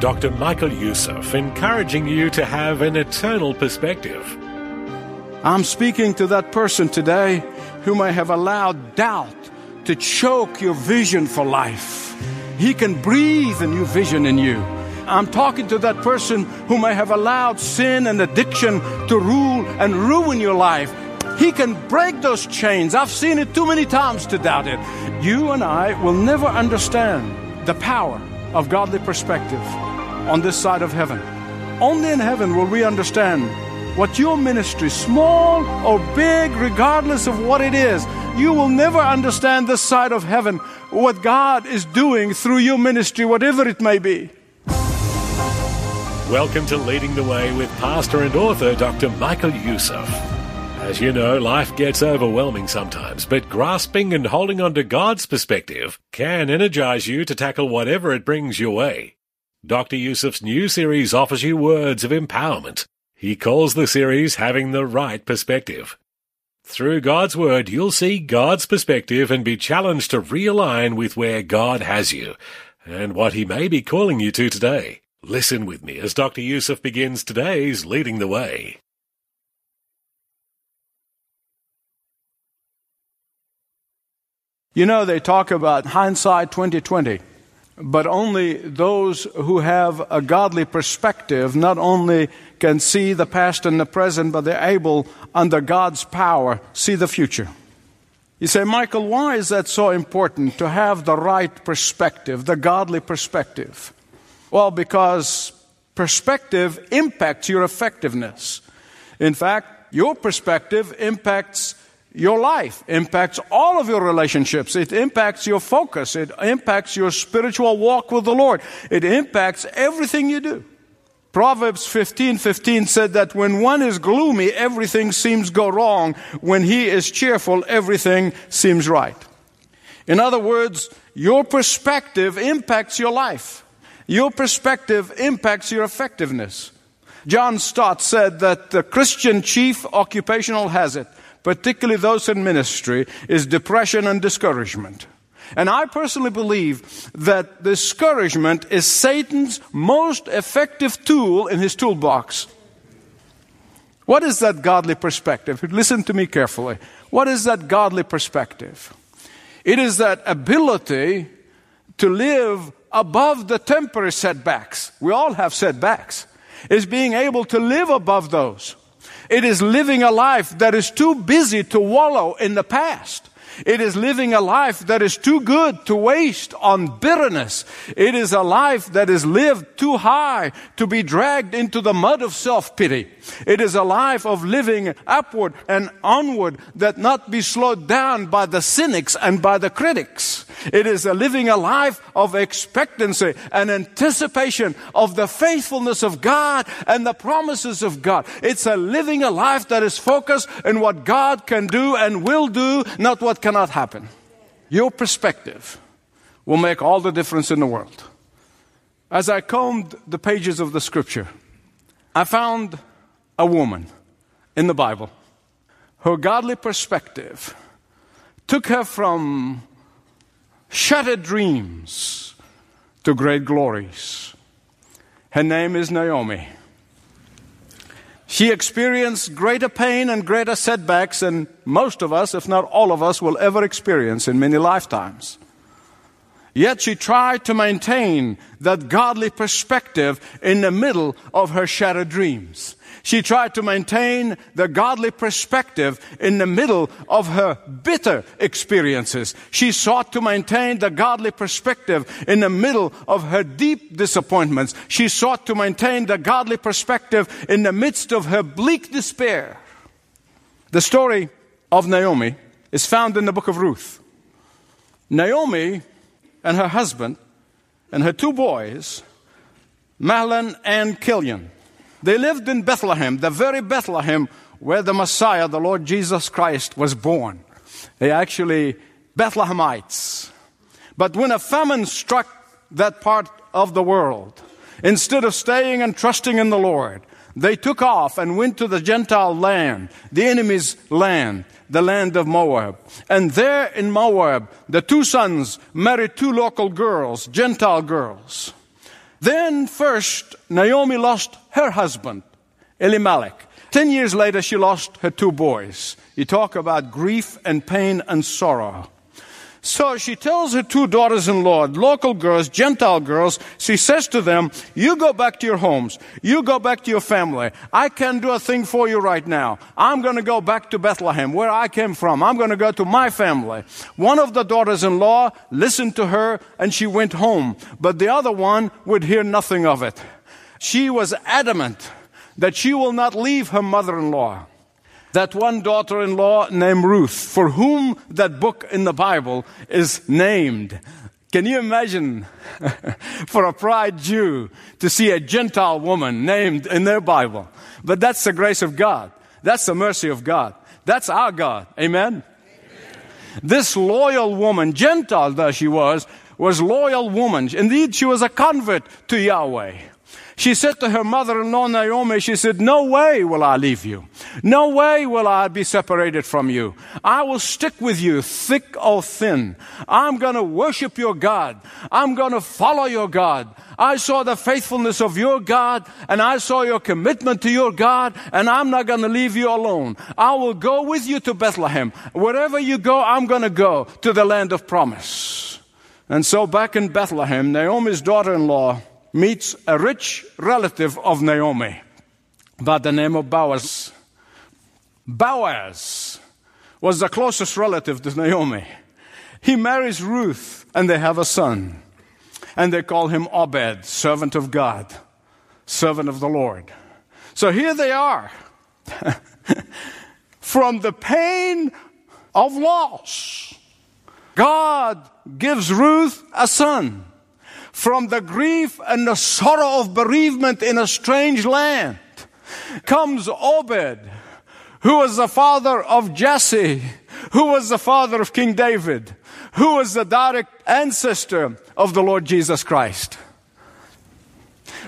Dr. Michael Youssef encouraging you to have an eternal perspective. I'm speaking to that person today who may have allowed doubt to choke your vision for life. He can breathe a new vision in you. I'm talking to that person who may have allowed sin and addiction to rule and ruin your life. He can break those chains. I've seen it too many times to doubt it. You and I will never understand the power of godly perspective on this side of heaven. Only in heaven will we understand what your ministry, small or big, regardless of what it is, you will never understand this side of heaven, what God is doing through your ministry, whatever it may be. Welcome to Leading the Way with pastor and author Dr. Michael Youssef. As you know, life gets overwhelming sometimes, but grasping and holding on to God's perspective can energize you to tackle whatever it brings your way. Dr. Youssef's new series offers you words of empowerment. He calls the series Having the Right Perspective. Through God's Word, you'll see God's perspective and be challenged to realign with where God has you and what He may be calling you to today. Listen with me as Dr. Youssef begins today's Leading the Way. You know, they talk about hindsight 2020 but only those who have a godly perspective not only can see the past and the present, but they're able, under God's power, see the future. You say, Michael, why is that so important to have the right perspective, the godly perspective? Well, because perspective impacts your effectiveness. In fact, your perspective impacts your life, impacts all of your relationships. It impacts your focus. It impacts your spiritual walk with the Lord. It impacts everything you do. Proverbs 15, 15 said that when one is gloomy, everything seems go wrong. When he is cheerful, everything seems right. In other words, your perspective impacts your life. Your perspective impacts your effectiveness. John Stott said that the Christian chief occupational hazard particularly those in ministry, is depression and discouragement. And I personally believe that discouragement is Satan's most effective tool in his toolbox. What is that godly perspective? Listen to me carefully. What is that godly perspective? It is that ability to live above the temporary setbacks. We all have setbacks. Is being able to live above those. It is living a life that is too busy to wallow in the past. It is living a life that is too good to waste on bitterness. It is a life that is lived too high to be dragged into the mud of self-pity. It is a life of living upward and onward that not be slowed down by the cynics and by the critics. It is a living a life of expectancy and anticipation of the faithfulness of God and the promises of God. It's a living a life that is focused on what God can do and will do, not what cannot happen. Your perspective will make all the difference in the world. As I combed the pages of the scripture, I found a woman in the Bible. Her godly perspective took her from shattered dreams to great glories. Her name is Naomi. She experienced greater pain and greater setbacks than most of us, if not all of us, will ever experience in many lifetimes. Yet she tried to maintain that godly perspective in the middle of her shattered dreams. She tried to maintain the godly perspective in the middle of her bitter experiences. She sought to maintain the godly perspective in the middle of her deep disappointments. She sought to maintain the godly perspective in the midst of her bleak despair. The story of Naomi is found in the book of Ruth. Naomi and her husband and her two boys, Mahlon and Chilion. They lived in Bethlehem, the very Bethlehem where the Messiah, the Lord Jesus Christ, was born. They actually Bethlehemites. But when a famine struck that part of the world, instead of staying and trusting in the Lord, they took off and went to the Gentile land, the enemy's land, the land of Moab. And there in Moab, the two sons married two local girls, Gentile girls. Then first, Naomi lost her husband, Elimelech. Ten years later, she lost her two boys. You talk about grief and pain and sorrow. So she tells her two daughters in law, local girls, Gentile girls, she says to them, You go back to your homes. You go back to your family. I can't do a thing for you right now. I'm going to go back to Bethlehem, where I came from. I'm going to go to my family. One of the daughters in law listened to her and she went home, but the other one would hear nothing of it. She was adamant that she will not leave her mother in law that one daughter in law named Ruth, for whom that book in the Bible is named. Can you imagine for a pride Jew to see a Gentile woman named in their Bible? But that's the grace of God. That's the mercy of God. That's our God. Amen? Amen. This loyal woman, Gentile though she was, was loyal woman. Indeed, she was a convert to Yahweh. She said to her mother-in-law Naomi, she said, no way will I leave you. No way will I be separated from you. I will stick with you thick or thin. I'm going to worship your God. I'm going to follow your God. I saw the faithfulness of your God and I saw your commitment to your God and I'm not going to leave you alone. I will go with you to Bethlehem. Wherever you go, I'm going to go to the land of promise. And so back in Bethlehem, Naomi's daughter-in-law meets a rich relative of Naomi by the name of Boaz. Boaz was the closest relative to Naomi. He marries Ruth and they have a son. And they call him Obed, servant of God, servant of the Lord. So here they are. From the pain of loss, God gives Ruth a son from the grief and the sorrow of bereavement in a strange land comes Obed, who was the father of Jesse, who was the father of King David, who was the direct ancestor of the Lord Jesus Christ.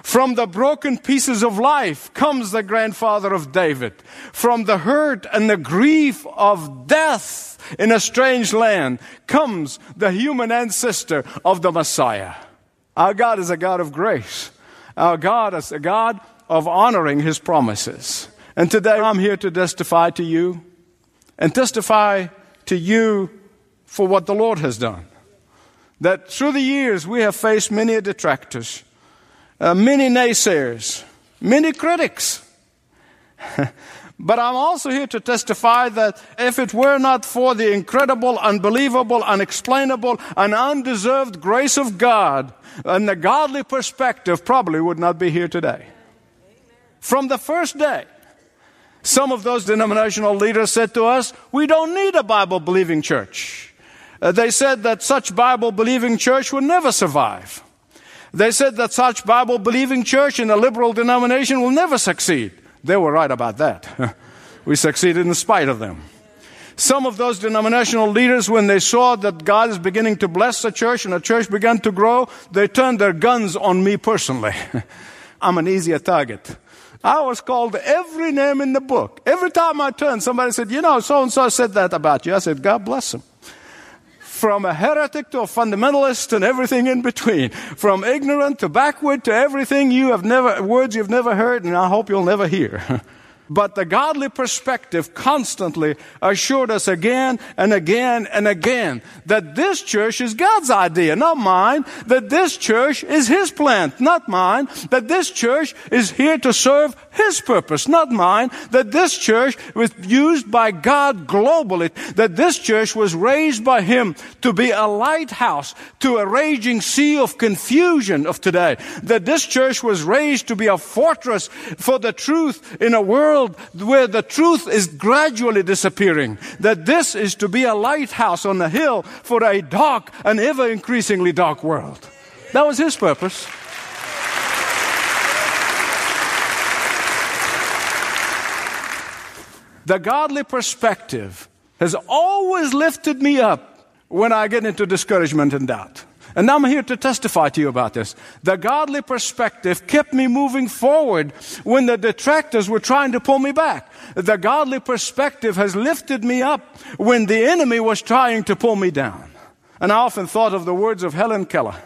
From the broken pieces of life comes the grandfather of David. From the hurt and the grief of death in a strange land comes the human ancestor of the Messiah. Our God is a God of grace. Our God is a God of honoring His promises. And today I'm here to testify to you and testify to you for what the Lord has done. That through the years we have faced many detractors, uh, many naysayers, many critics. But I'm also here to testify that if it were not for the incredible, unbelievable, unexplainable, and undeserved grace of God, and the godly perspective probably would not be here today. From the first day, some of those denominational leaders said to us, we don't need a Bible believing church. Uh, they said that such Bible believing church would never survive. They said that such Bible believing church in a liberal denomination will never succeed. They were right about that. we succeeded in spite of them. Some of those denominational leaders, when they saw that God is beginning to bless the church and the church began to grow, they turned their guns on me personally. I'm an easier target. I was called every name in the book. Every time I turned, somebody said, You know, so and so said that about you. I said, God bless him. From a heretic to a fundamentalist and everything in between. From ignorant to backward to everything you have never, words you've never heard and I hope you'll never hear. But the godly perspective constantly assured us again and again and again that this church is God's idea, not mine. That this church is His plan, not mine. That this church is here to serve His purpose, not mine. That this church was used by God globally. That this church was raised by Him to be a lighthouse to a raging sea of confusion of today. That this church was raised to be a fortress for the truth in a world world where the truth is gradually disappearing. That this is to be a lighthouse on a hill for a dark and ever increasingly dark world. That was his purpose. The godly perspective has always lifted me up when I get into discouragement and doubt. And I'm here to testify to you about this. The godly perspective kept me moving forward when the detractors were trying to pull me back. The godly perspective has lifted me up when the enemy was trying to pull me down. And I often thought of the words of Helen Keller.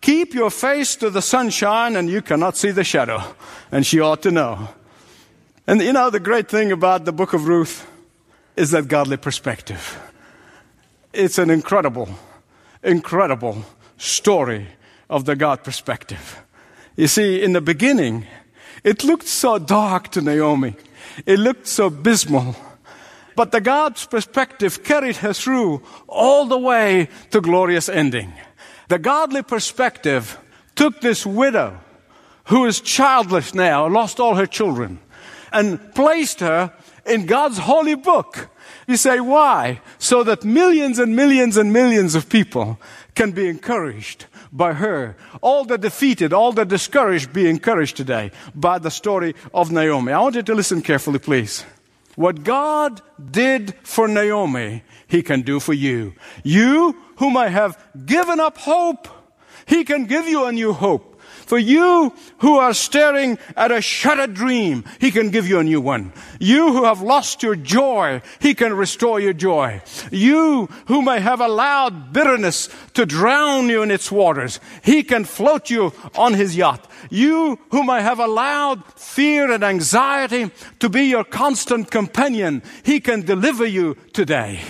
Keep your face to the sunshine and you cannot see the shadow. And she ought to know. And you know, the great thing about the book of Ruth is that godly perspective. It's an incredible, incredible story of the God perspective. You see, in the beginning, it looked so dark to Naomi. It looked so abysmal. But the God's perspective carried her through all the way to glorious ending. The godly perspective took this widow who is childless now, lost all her children, and placed her in God's holy book. You say, why? So that millions and millions and millions of people can be encouraged by her. All the defeated, all the discouraged be encouraged today by the story of Naomi. I want you to listen carefully, please. What God did for Naomi, He can do for you. You whom I have given up hope, He can give you a new hope. For you who are staring at a shattered dream, He can give you a new one. You who have lost your joy, He can restore your joy. You who may have allowed bitterness to drown you in its waters, He can float you on His yacht. You who may have allowed fear and anxiety to be your constant companion, He can deliver you today.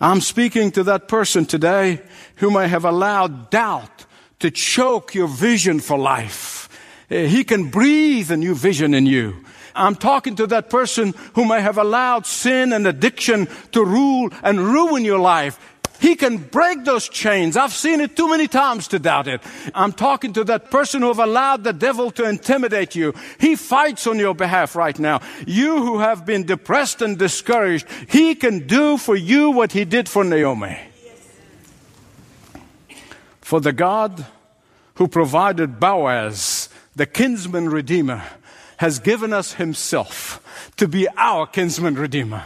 I'm speaking to that person today who may have allowed doubt to choke your vision for life. Eh, he can breathe a new vision in you. I'm talking to that person who may have allowed sin and addiction to rule and ruin your life. He can break those chains. I've seen it too many times to doubt it. I'm talking to that person who have allowed the devil to intimidate you. He fights on your behalf right now. You who have been depressed and discouraged, he can do for you what he did for Naomi. For the God who provided Boaz, the kinsman redeemer, has given us himself to be our kinsman redeemer.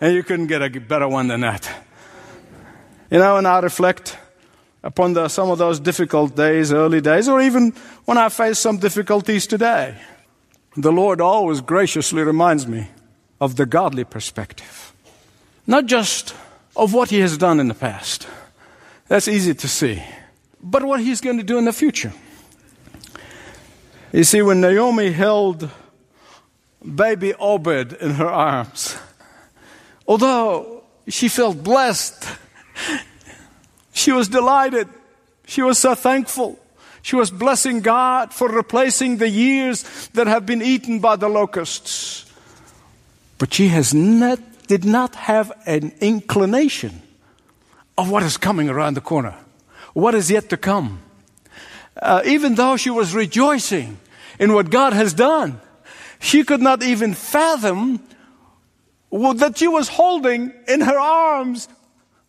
And you couldn't get a better one than that. You know, and I reflect upon the, some of those difficult days, early days, or even when I face some difficulties today. The Lord always graciously reminds me of the godly perspective. Not just of what He has done in the past. That's easy to see but what he's going to do in the future. You see, when Naomi held baby Obed in her arms, although she felt blessed, she was delighted. She was so thankful. She was blessing God for replacing the years that have been eaten by the locusts. But she has not, did not have an inclination of what is coming around the corner what is yet to come. Uh, even though she was rejoicing in what God has done, she could not even fathom that she was holding in her arms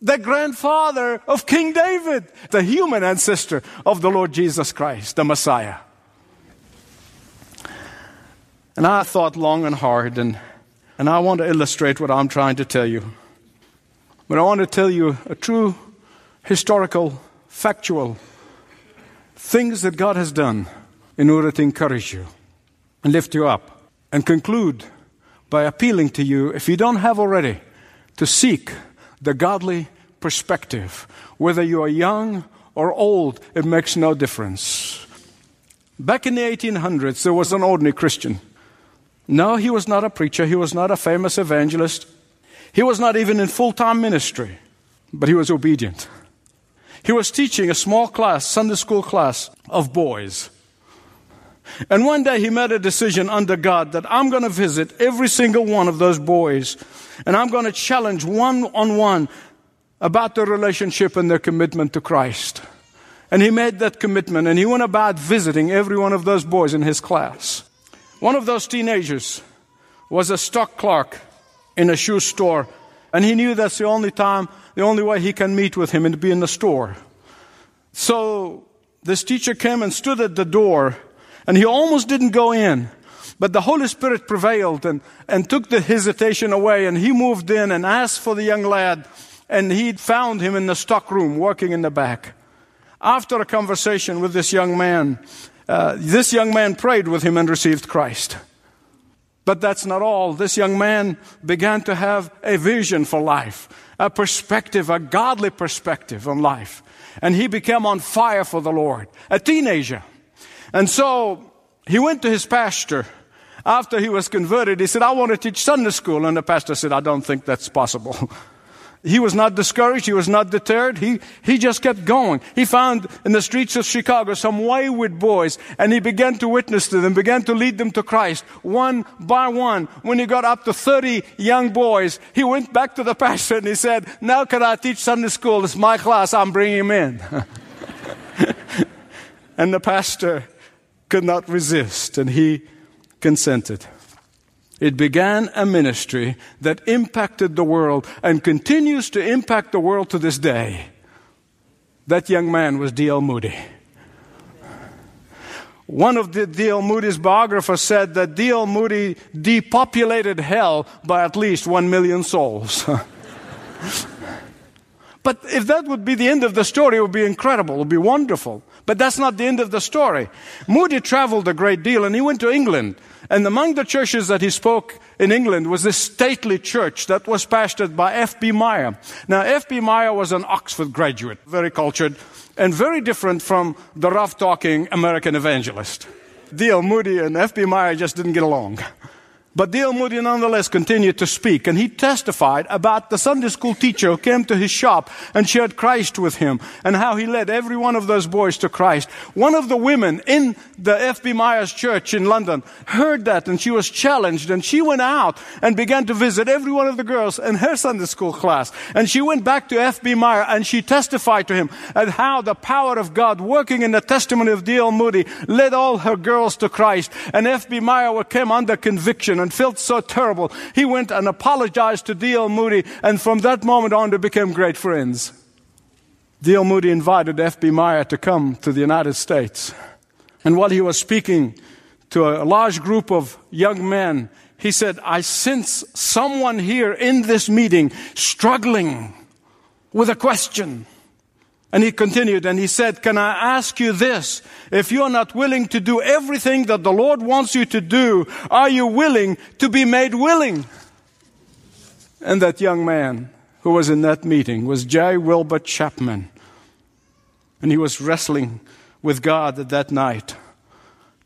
the grandfather of King David, the human ancestor of the Lord Jesus Christ, the Messiah. And I thought long and hard, and, and I want to illustrate what I'm trying to tell you. But I want to tell you a true historical factual things that God has done in order to encourage you and lift you up. And conclude by appealing to you, if you don't have already, to seek the godly perspective. Whether you are young or old, it makes no difference. Back in the 1800s, there was an ordinary Christian. No, he was not a preacher, he was not a famous evangelist, he was not even in full time ministry, but he was obedient. He was teaching a small class, Sunday school class of boys. And one day he made a decision under God that I'm going to visit every single one of those boys and I'm going to challenge one on one about their relationship and their commitment to Christ. And he made that commitment and he went about visiting every one of those boys in his class. One of those teenagers was a stock clerk in a shoe store and he knew that's the only time the only way he can meet with him and be in the store. So this teacher came and stood at the door, and he almost didn't go in. But the Holy Spirit prevailed and, and took the hesitation away, and he moved in and asked for the young lad, and he found him in the stock room working in the back. After a conversation with this young man, uh, this young man prayed with him and received Christ. But that's not all. This young man began to have a vision for life, a perspective, a godly perspective on life. And he became on fire for the Lord, a teenager. And so he went to his pastor after he was converted. He said, I want to teach Sunday school. And the pastor said, I don't think that's possible. He was not discouraged. He was not deterred. He, he just kept going. He found in the streets of Chicago some wayward boys and he began to witness to them, began to lead them to Christ one by one. When he got up to 30 young boys, he went back to the pastor and he said, now can I teach Sunday school? It's my class. I'm bringing him in. and the pastor could not resist and he consented. It began a ministry that impacted the world and continues to impact the world to this day. That young man was D.L. Moody. One of the D.L. Moody's biographers said that D.L. Moody depopulated hell by at least one million souls. but if that would be the end of the story, it would be incredible, it would be wonderful. But that's not the end of the story. Moody traveled a great deal and he went to England and among the churches that he spoke in England was this stately church that was pastored by F.B. Meyer. Now, F.B. Meyer was an Oxford graduate, very cultured, and very different from the rough talking American evangelist. D.L. Moody and F.B. Meyer just didn't get along. But D.L. Moody nonetheless continued to speak, and he testified about the Sunday school teacher who came to his shop and shared Christ with him, and how he led every one of those boys to Christ. One of the women in the F.B. Meyer's church in London heard that, and she was challenged, and she went out and began to visit every one of the girls in her Sunday school class. And she went back to F.B. Meyer, and she testified to him and how the power of God working in the testimony of D.L. Moody led all her girls to Christ. And F.B. Meyer came under conviction and felt so terrible. He went and apologized to D.L. Moody, and from that moment on, they became great friends. D.L. Moody invited F.B. Meyer to come to the United States. And while he was speaking to a large group of young men, he said, I sense someone here in this meeting struggling with a question. And he continued and he said, Can I ask you this? If you're not willing to do everything that the Lord wants you to do, are you willing to be made willing? And that young man who was in that meeting was J. Wilbur Chapman. And he was wrestling with God that night.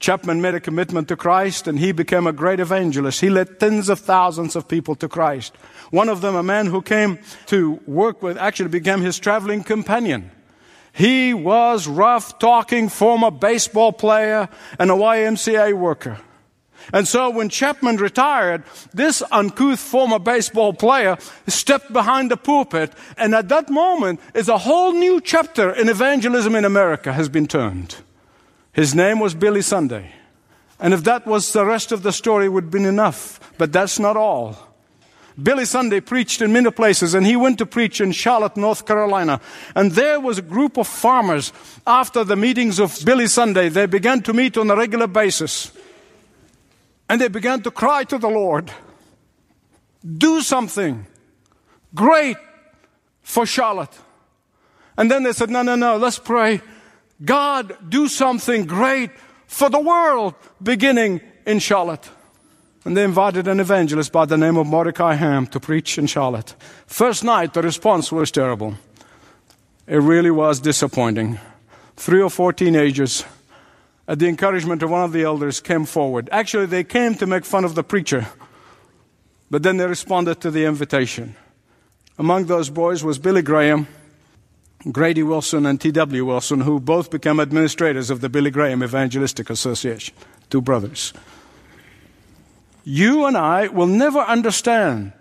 Chapman made a commitment to Christ and he became a great evangelist. He led tens of thousands of people to Christ. One of them, a man who came to work with, actually became his traveling companion. He was rough talking former baseball player and a YMCA worker. And so when Chapman retired, this uncouth former baseball player stepped behind the pulpit, and at that moment is a whole new chapter in evangelism in America has been turned. His name was Billy Sunday. And if that was the rest of the story would have been enough. But that's not all. Billy Sunday preached in many places, and he went to preach in Charlotte, North Carolina. And there was a group of farmers after the meetings of Billy Sunday. They began to meet on a regular basis. And they began to cry to the Lord, Do something great for Charlotte. And then they said, No, no, no, let's pray. God, do something great for the world beginning in Charlotte. And they invited an evangelist by the name of Mordecai Ham to preach in Charlotte. First night, the response was terrible. It really was disappointing. Three or four teenagers, at the encouragement of one of the elders, came forward. Actually, they came to make fun of the preacher, but then they responded to the invitation. Among those boys was Billy Graham Grady Wilson and T.W. Wilson, who both became administrators of the Billy Graham Evangelistic Association, two brothers. You and I will never understand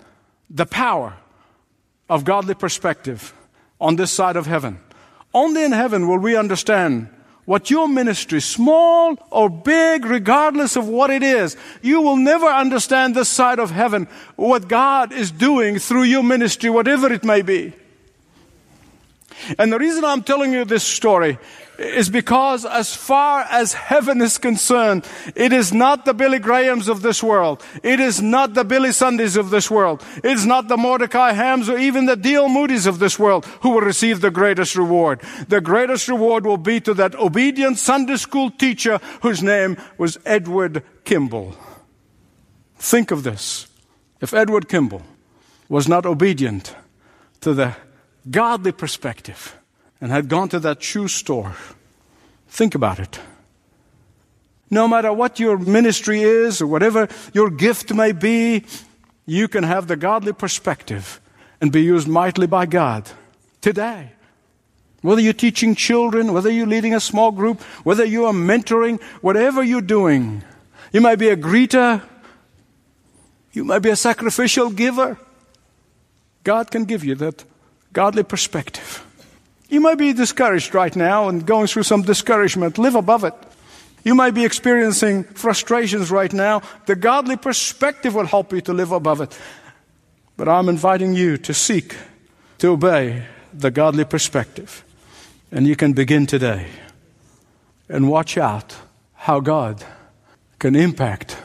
the power of godly perspective on this side of heaven. Only in heaven will we understand what your ministry, small or big, regardless of what it is, you will never understand this side of heaven, what God is doing through your ministry, whatever it may be. And the reason I'm telling you this story is because as far as heaven is concerned, it is not the Billy Grahams of this world. It is not the Billy Sundays of this world. It is not the Mordecai Hams or even the D.L. Moody's of this world who will receive the greatest reward. The greatest reward will be to that obedient Sunday school teacher whose name was Edward Kimball. Think of this. If Edward Kimball was not obedient to the godly perspective and had gone to that shoe store, think about it. No matter what your ministry is or whatever your gift may be, you can have the godly perspective and be used mightily by God today. Whether you're teaching children, whether you're leading a small group, whether you are mentoring, whatever you're doing, you might be a greeter, you might be a sacrificial giver. God can give you that godly perspective. You might be discouraged right now and going through some discouragement. Live above it. You might be experiencing frustrations right now. The godly perspective will help you to live above it. But I'm inviting you to seek to obey the godly perspective. And you can begin today. And watch out how God can impact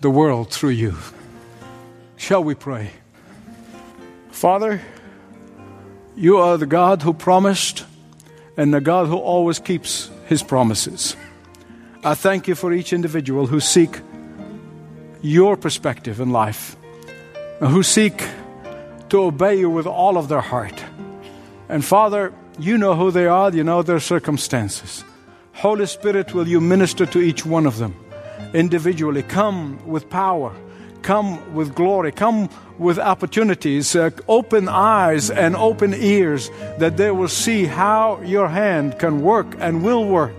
the world through you. Shall we pray? Father, you are the God who promised and the God who always keeps his promises. I thank you for each individual who seek your perspective in life, who seek to obey you with all of their heart. And Father, you know who they are, you know their circumstances. Holy Spirit, will you minister to each one of them individually? Come with power, come with glory, come with opportunities, uh, open eyes and open ears that they will see how your hand can work and will work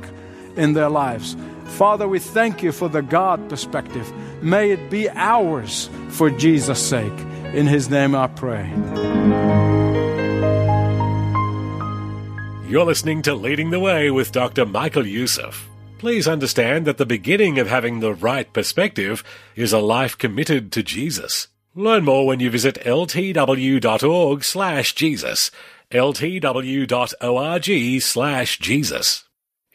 in their lives. Father, we thank you for the God perspective. May it be ours for Jesus' sake. In his name I pray. You're listening to Leading the Way with Dr. Michael Youssef. Please understand that the beginning of having the right perspective is a life committed to Jesus. Learn more when you visit ltw.org slash Jesus, ltw.org slash Jesus.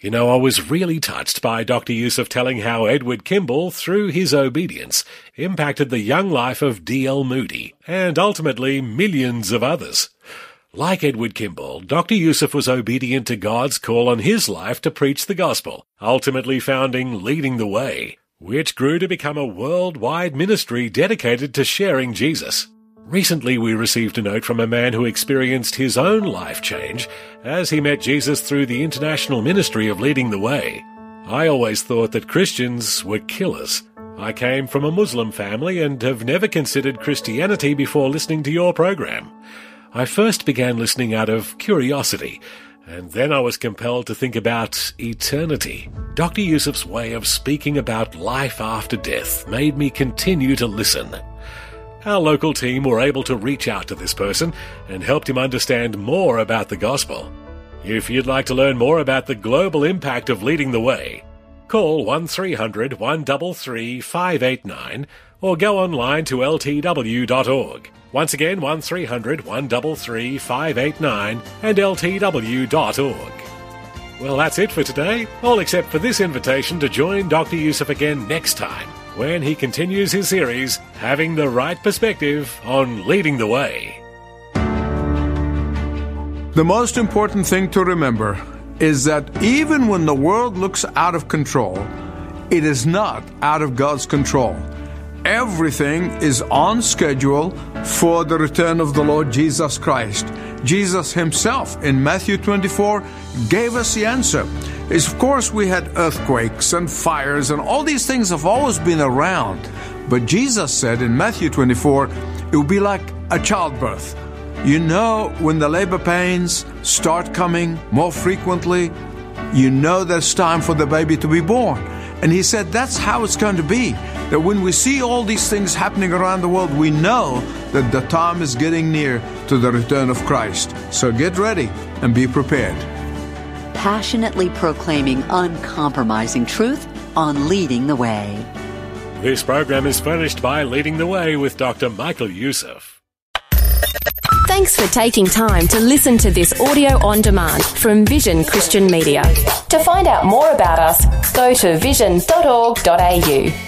You know, I was really touched by Dr. Youssef telling how Edward Kimball, through his obedience, impacted the young life of D.L. Moody and ultimately millions of others. Like Edward Kimball, Dr. Youssef was obedient to God's call on his life to preach the gospel, ultimately founding Leading the Way, which grew to become a worldwide ministry dedicated to sharing Jesus. Recently, we received a note from a man who experienced his own life change as he met Jesus through the international ministry of leading the way. I always thought that Christians were killers. I came from a Muslim family and have never considered Christianity before listening to your program. I first began listening out of curiosity, and then I was compelled to think about eternity. Dr. Youssef's way of speaking about life after death made me continue to listen. Our local team were able to reach out to this person and helped him understand more about the gospel. If you'd like to learn more about the global impact of leading the way, call 1300 133 589 or go online to ltw.org. Once again, 1300 133 589 and ltw.org. Well, that's it for today, all except for this invitation to join Dr. Youssef again next time when he continues his series, Having the Right Perspective on Leading the Way. The most important thing to remember is that even when the world looks out of control, it is not out of God's control. Everything is on schedule for the return of the Lord Jesus Christ. Jesus himself in Matthew 24 gave us the answer. Is of course we had earthquakes and fires and all these things have always been around. But Jesus said in Matthew 24, it will be like a childbirth. You know when the labor pains start coming more frequently, you know there's time for the baby to be born. And he said that's how it's going to be. That when we see all these things happening around the world, we know that the time is getting near to the return of Christ. So get ready and be prepared. Passionately proclaiming uncompromising truth on leading the way. This program is furnished by Leading the Way with Dr. Michael Youssef. Thanks for taking time to listen to this audio on demand from Vision Christian Media. To find out more about us, go to vision.org.au.